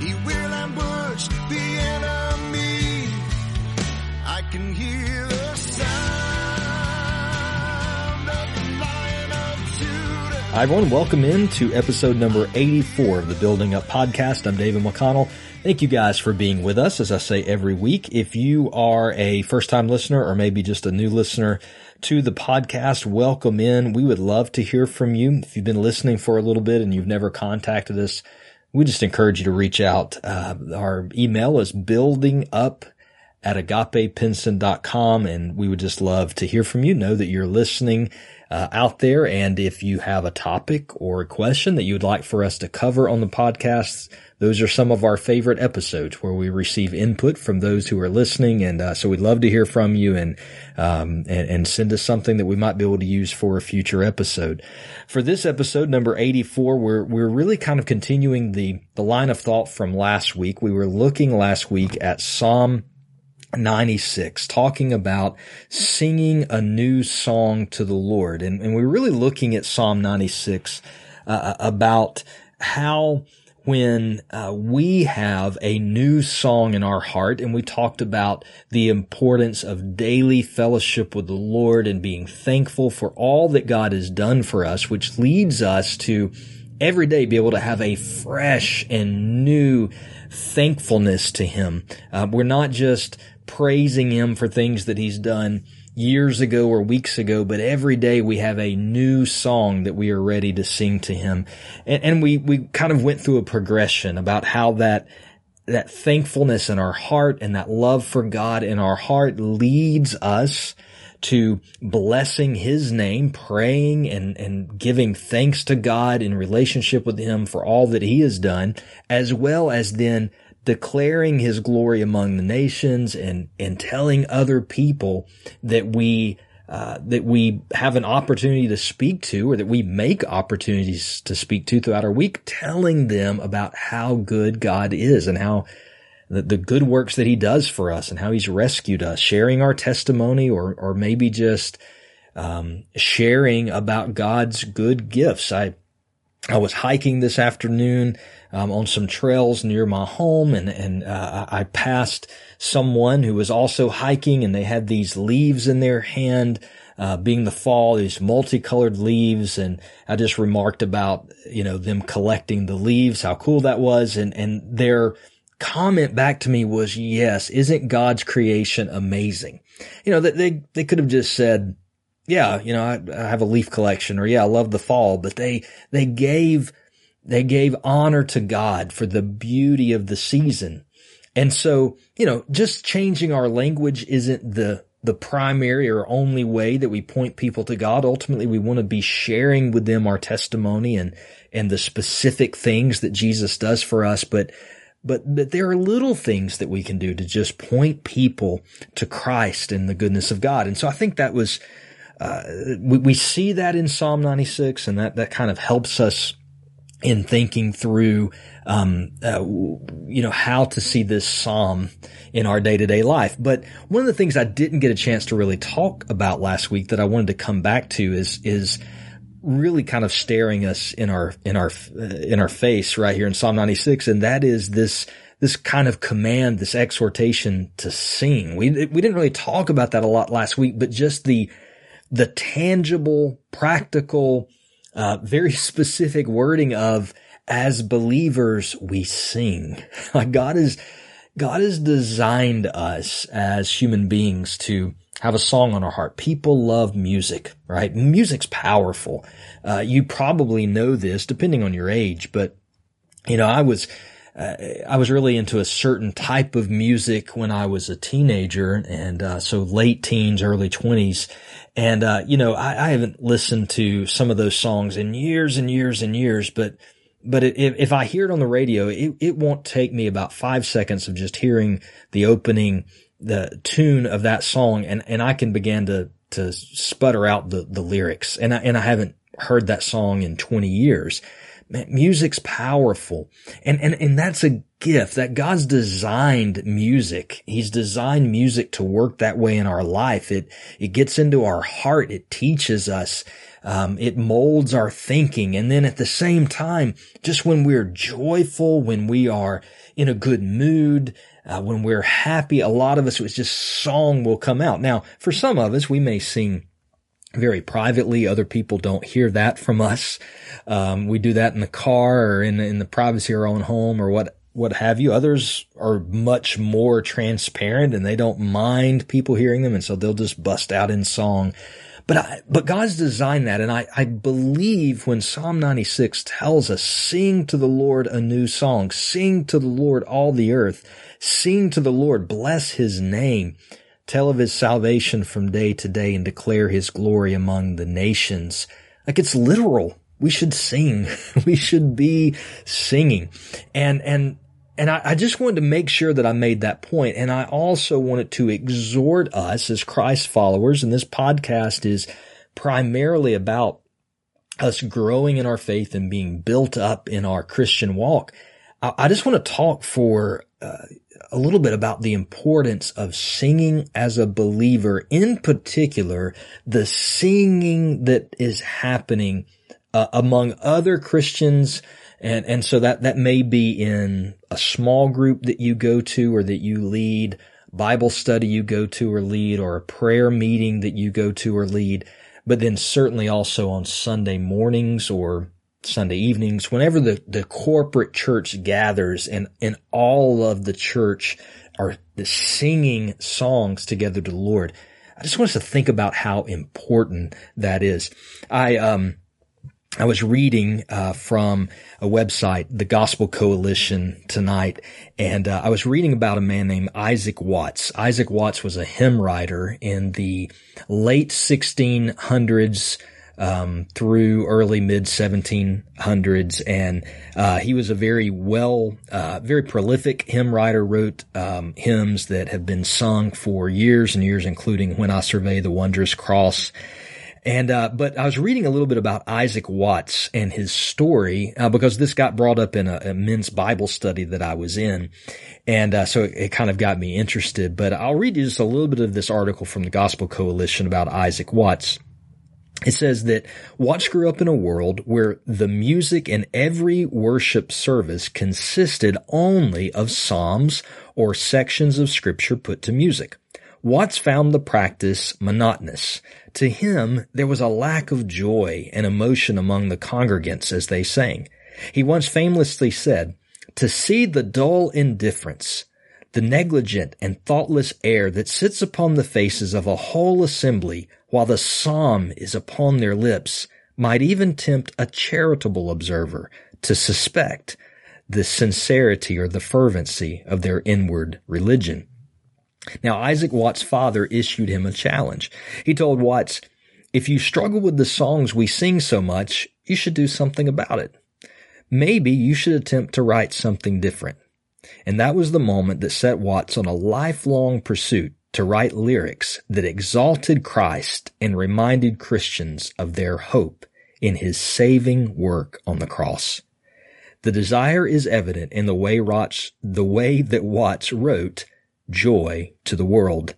He will ambush the enemy. I can hear the sound of the Lion of Judah. Hi, everyone. Welcome in to episode number 84 of the Building Up Podcast. I'm David McConnell. Thank you guys for being with us, as I say every week. If you are a first time listener or maybe just a new listener to the podcast, welcome in. We would love to hear from you. If you've been listening for a little bit and you've never contacted us, we just encourage you to reach out. Uh, our email is building up at agapepinson.com and we would just love to hear from you. Know that you're listening uh, out there. And if you have a topic or a question that you would like for us to cover on the podcast, those are some of our favorite episodes where we receive input from those who are listening. And uh, so we'd love to hear from you and, um, and, and send us something that we might be able to use for a future episode. For this episode, number 84, we're, we're really kind of continuing the, the line of thought from last week. We were looking last week at Psalm 96, talking about singing a new song to the Lord. And, and we're really looking at Psalm 96 uh, about how when uh, we have a new song in our heart and we talked about the importance of daily fellowship with the Lord and being thankful for all that God has done for us, which leads us to every day be able to have a fresh and new thankfulness to Him. Uh, we're not just praising Him for things that He's done years ago or weeks ago, but every day we have a new song that we are ready to sing to him. And, and, we, we kind of went through a progression about how that, that thankfulness in our heart and that love for God in our heart leads us to blessing his name, praying and, and giving thanks to God in relationship with him for all that he has done, as well as then declaring his glory among the nations and, and telling other people that we, uh, that we have an opportunity to speak to or that we make opportunities to speak to throughout our week, telling them about how good God is and how the, the good works that he does for us and how he's rescued us, sharing our testimony or, or maybe just, um, sharing about God's good gifts. I, I was hiking this afternoon um, on some trails near my home, and and uh, I passed someone who was also hiking, and they had these leaves in their hand. Uh, being the fall, these multicolored leaves, and I just remarked about you know them collecting the leaves, how cool that was, and and their comment back to me was, "Yes, isn't God's creation amazing?" You know that they they could have just said, "Yeah, you know I, I have a leaf collection," or "Yeah, I love the fall," but they they gave they gave honor to God for the beauty of the season. And so, you know, just changing our language isn't the, the primary or only way that we point people to God. Ultimately, we want to be sharing with them our testimony and, and the specific things that Jesus does for us. But, but, but there are little things that we can do to just point people to Christ and the goodness of God. And so I think that was, we, we see that in Psalm 96 and that, that kind of helps us in thinking through, um, uh, you know, how to see this psalm in our day to day life. But one of the things I didn't get a chance to really talk about last week that I wanted to come back to is, is really kind of staring us in our, in our, uh, in our face right here in Psalm 96. And that is this, this kind of command, this exhortation to sing. We, we didn't really talk about that a lot last week, but just the, the tangible, practical, uh, very specific wording of as believers we sing. Like God is, God has designed us as human beings to have a song on our heart. People love music, right? Music's powerful. Uh, you probably know this depending on your age, but you know, I was, uh, I was really into a certain type of music when I was a teenager and, uh, so late teens, early twenties. And, uh, you know, I, I, haven't listened to some of those songs in years and years and years, but, but if I hear it on the radio, it, it won't take me about five seconds of just hearing the opening, the tune of that song and, and I can begin to, to sputter out the, the lyrics. And I, and I haven't heard that song in 20 years. Man, music's powerful. And, and, and that's a gift that God's designed music. He's designed music to work that way in our life. It, it gets into our heart. It teaches us, Um, it molds our thinking. And then at the same time, just when we're joyful, when we are in a good mood, uh, when we're happy, a lot of us, it's just song will come out. Now, for some of us, we may sing very privately. Other people don't hear that from us. Um, we do that in the car or in, in the privacy of our own home or what, what have you. Others are much more transparent and they don't mind people hearing them. And so they'll just bust out in song. But I, but God's designed that. And I, I believe when Psalm 96 tells us, sing to the Lord a new song, sing to the Lord all the earth, sing to the Lord, bless his name, tell of his salvation from day to day and declare his glory among the nations. Like it's literal. We should sing. we should be singing. And, and, and I, I, just wanted to make sure that I made that point. And I also wanted to exhort us as Christ followers. And this podcast is primarily about us growing in our faith and being built up in our Christian walk. I, I just want to talk for uh, a little bit about the importance of singing as a believer, in particular, the singing that is happening uh, among other Christians. And, and so that, that may be in a small group that you go to or that you lead, Bible study you go to or lead, or a prayer meeting that you go to or lead, but then certainly also on Sunday mornings or Sunday evenings, whenever the, the corporate church gathers and, and all of the church are singing songs together to the Lord. I just want us to think about how important that is. I, um, I was reading uh, from a website, the Gospel Coalition, tonight, and uh, I was reading about a man named Isaac Watts. Isaac Watts was a hymn writer in the late 1600s um, through early mid 1700s, and uh, he was a very well, uh, very prolific hymn writer. Wrote um, hymns that have been sung for years and years, including "When I Survey the Wondrous Cross." And, uh, but I was reading a little bit about Isaac Watts and his story, uh, because this got brought up in a, a, men's Bible study that I was in. And, uh, so it, it, kind of got me interested, but I'll read you just a little bit of this article from the Gospel Coalition about Isaac Watts. It says that Watts grew up in a world where the music in every worship service consisted only of psalms or sections of scripture put to music. Watts found the practice monotonous. To him, there was a lack of joy and emotion among the congregants as they sang. He once famously said, to see the dull indifference, the negligent and thoughtless air that sits upon the faces of a whole assembly while the psalm is upon their lips might even tempt a charitable observer to suspect the sincerity or the fervency of their inward religion. Now, Isaac Watts' father issued him a challenge. He told Watts, if you struggle with the songs we sing so much, you should do something about it. Maybe you should attempt to write something different. And that was the moment that set Watts on a lifelong pursuit to write lyrics that exalted Christ and reminded Christians of their hope in his saving work on the cross. The desire is evident in the way Watts, the way that Watts wrote joy to the world.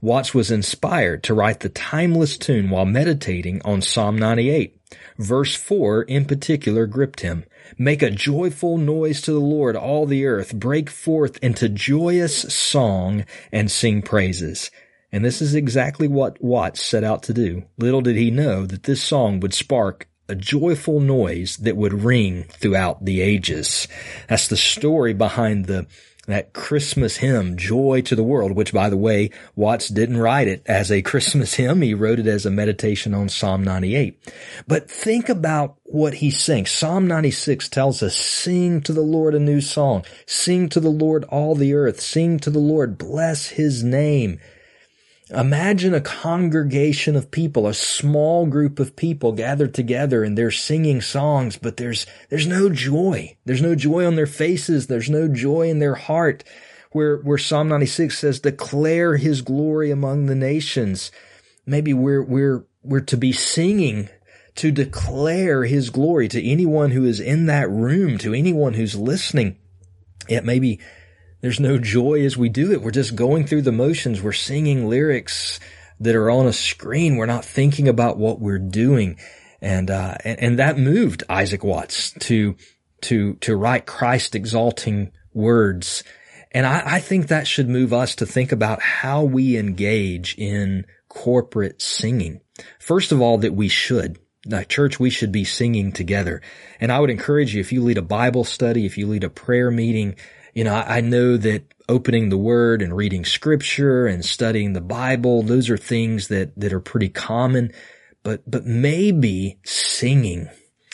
Watts was inspired to write the timeless tune while meditating on Psalm 98. Verse 4 in particular gripped him. Make a joyful noise to the Lord, all the earth. Break forth into joyous song and sing praises. And this is exactly what Watts set out to do. Little did he know that this song would spark a joyful noise that would ring throughout the ages. That's the story behind the that Christmas hymn, Joy to the World, which by the way, Watts didn't write it as a Christmas hymn. He wrote it as a meditation on Psalm 98. But think about what he sings. Psalm 96 tells us, sing to the Lord a new song. Sing to the Lord all the earth. Sing to the Lord. Bless his name. Imagine a congregation of people, a small group of people gathered together and they're singing songs, but there's, there's no joy. There's no joy on their faces. There's no joy in their heart. Where, where Psalm 96 says, declare his glory among the nations. Maybe we're, we're, we're to be singing to declare his glory to anyone who is in that room, to anyone who's listening. It may be there's no joy as we do it. We're just going through the motions. We're singing lyrics that are on a screen. We're not thinking about what we're doing. And, uh, and, and that moved Isaac Watts to, to, to write Christ exalting words. And I, I think that should move us to think about how we engage in corporate singing. First of all, that we should. Now, church, we should be singing together. And I would encourage you, if you lead a Bible study, if you lead a prayer meeting, you know, I, I know that opening the word and reading scripture and studying the Bible, those are things that, that are pretty common. But, but maybe singing,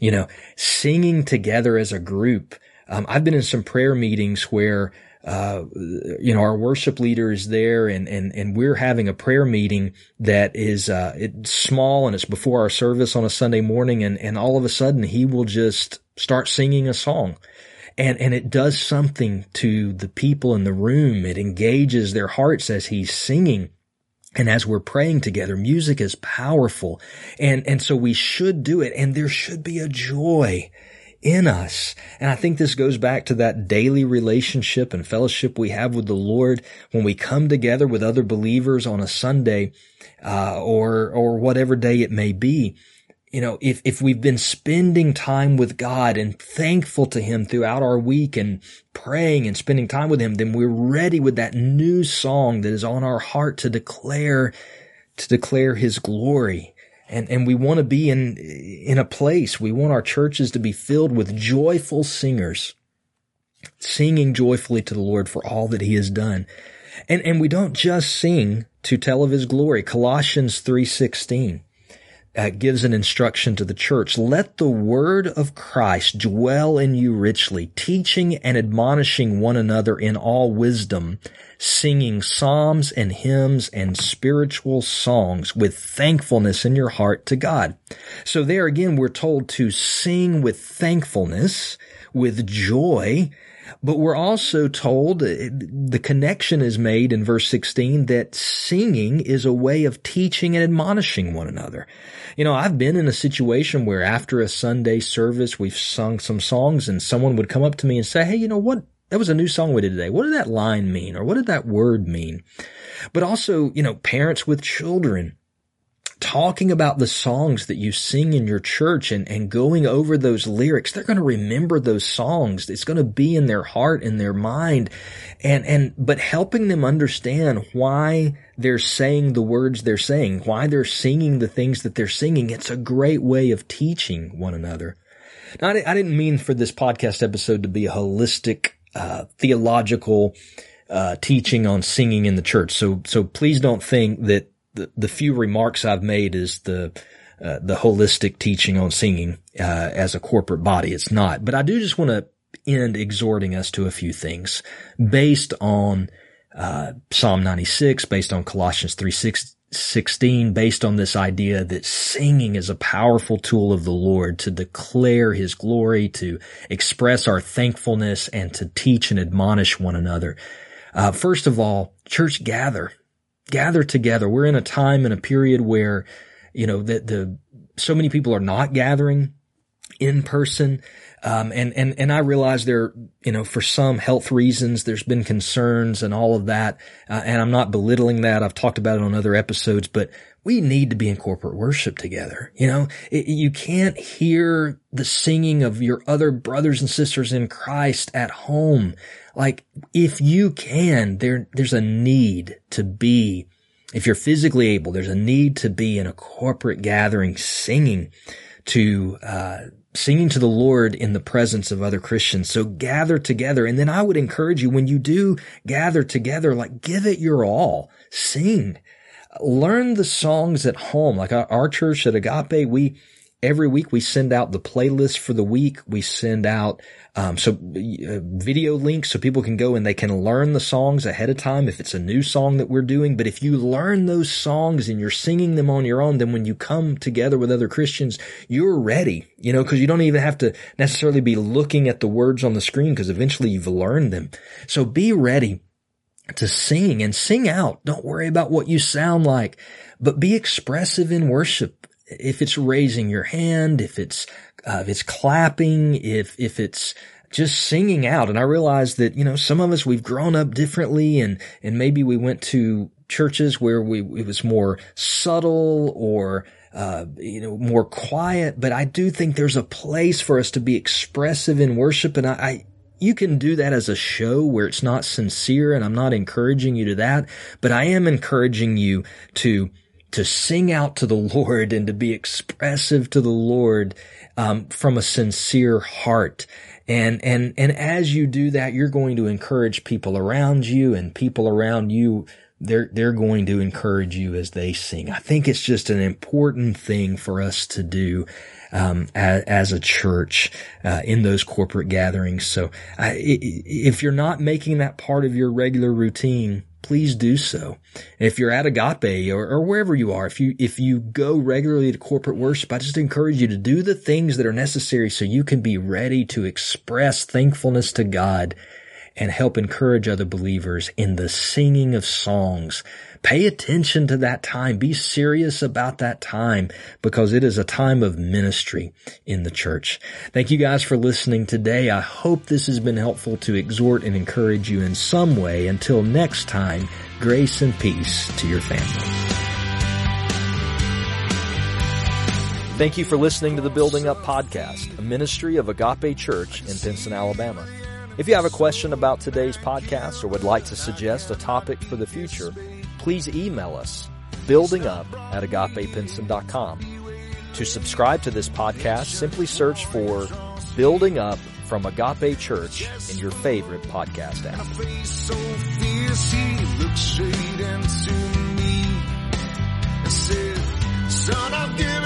you know, singing together as a group. Um, I've been in some prayer meetings where uh, you know, our worship leader is there and, and, and we're having a prayer meeting that is, uh, it's small and it's before our service on a Sunday morning. And, and all of a sudden he will just start singing a song. And, and it does something to the people in the room. It engages their hearts as he's singing. And as we're praying together, music is powerful. And, and so we should do it. And there should be a joy in us. And I think this goes back to that daily relationship and fellowship we have with the Lord when we come together with other believers on a Sunday, uh, or, or whatever day it may be. You know, if, if we've been spending time with God and thankful to Him throughout our week and praying and spending time with Him, then we're ready with that new song that is on our heart to declare, to declare His glory and, and we want to be in, in a place. We want our churches to be filled with joyful singers, singing joyfully to the Lord for all that he has done. And, and we don't just sing to tell of his glory. Colossians 3.16 uh, gives an instruction to the church. Let the word of Christ dwell in you richly, teaching and admonishing one another in all wisdom, singing psalms and hymns and spiritual songs with thankfulness in your heart to God. So there again, we're told to sing with thankfulness, with joy, but we're also told uh, the connection is made in verse 16 that singing is a way of teaching and admonishing one another. You know, I've been in a situation where after a Sunday service, we've sung some songs and someone would come up to me and say, Hey, you know what? That was a new song we did today. What did that line mean? Or what did that word mean? But also, you know, parents with children talking about the songs that you sing in your church and, and going over those lyrics, they're going to remember those songs. It's going to be in their heart and their mind. And, and, but helping them understand why they're saying the words they're saying, why they're singing the things that they're singing. It's a great way of teaching one another. Now, I didn't mean for this podcast episode to be a holistic, uh, theological, uh, teaching on singing in the church. So, so please don't think that the, few remarks I've made is the, uh, the holistic teaching on singing, uh, as a corporate body. It's not, but I do just want to end exhorting us to a few things based on, uh, Psalm 96, based on Colossians 3, 6, 16, based on this idea that singing is a powerful tool of the Lord to declare his glory, to express our thankfulness and to teach and admonish one another. Uh, first of all, church gather gather together. We're in a time and a period where, you know, that the, so many people are not gathering in person. Um, and, and, and I realize there, you know, for some health reasons, there's been concerns and all of that. Uh, and I'm not belittling that. I've talked about it on other episodes, but we need to be in corporate worship together. You know, it, you can't hear the singing of your other brothers and sisters in Christ at home. Like, if you can, there, there's a need to be, if you're physically able, there's a need to be in a corporate gathering singing to, uh, singing to the Lord in the presence of other Christians. So gather together. And then I would encourage you when you do gather together, like give it your all. Sing. Learn the songs at home. Like our, our church at Agape, we, every week we send out the playlist for the week. We send out um, so uh, video links so people can go and they can learn the songs ahead of time if it's a new song that we're doing. But if you learn those songs and you're singing them on your own, then when you come together with other Christians, you're ready, you know, cause you don't even have to necessarily be looking at the words on the screen because eventually you've learned them. So be ready to sing and sing out. Don't worry about what you sound like, but be expressive in worship. If it's raising your hand, if it's uh, if it's clapping, if, if it's just singing out. And I realize that, you know, some of us, we've grown up differently and, and maybe we went to churches where we, it was more subtle or, uh, you know, more quiet, but I do think there's a place for us to be expressive in worship. And I, I you can do that as a show where it's not sincere and I'm not encouraging you to that, but I am encouraging you to to sing out to the Lord and to be expressive to the Lord um, from a sincere heart. And and and as you do that, you're going to encourage people around you, and people around you they're they're going to encourage you as they sing. I think it's just an important thing for us to do um, as, as, a church uh, in those corporate gatherings. So, I, if you're not making that part of your regular routine, please do so. if you're at Agape or, or, wherever you are, if you if you go regularly to corporate worship, I just encourage you to do the things that are necessary so you can be ready to express thankfulness to God and help encourage other believers in the singing of songs. Pay attention to that time. Be serious about that time because it is a time of ministry in the church. Thank you guys for listening today. I hope this has been helpful to exhort and encourage you in some way. Until next time, grace and peace to your family. Thank you for listening to the Building Up Podcast, a ministry of Agape Church in Pinson, Alabama. If you have a question about today's podcast or would like to suggest a topic for the future, please email us buildingup at agapepinson.com. To subscribe to this podcast, simply search for Building Up from Agape Church in your favorite podcast app. So fierce, said, Son, I've given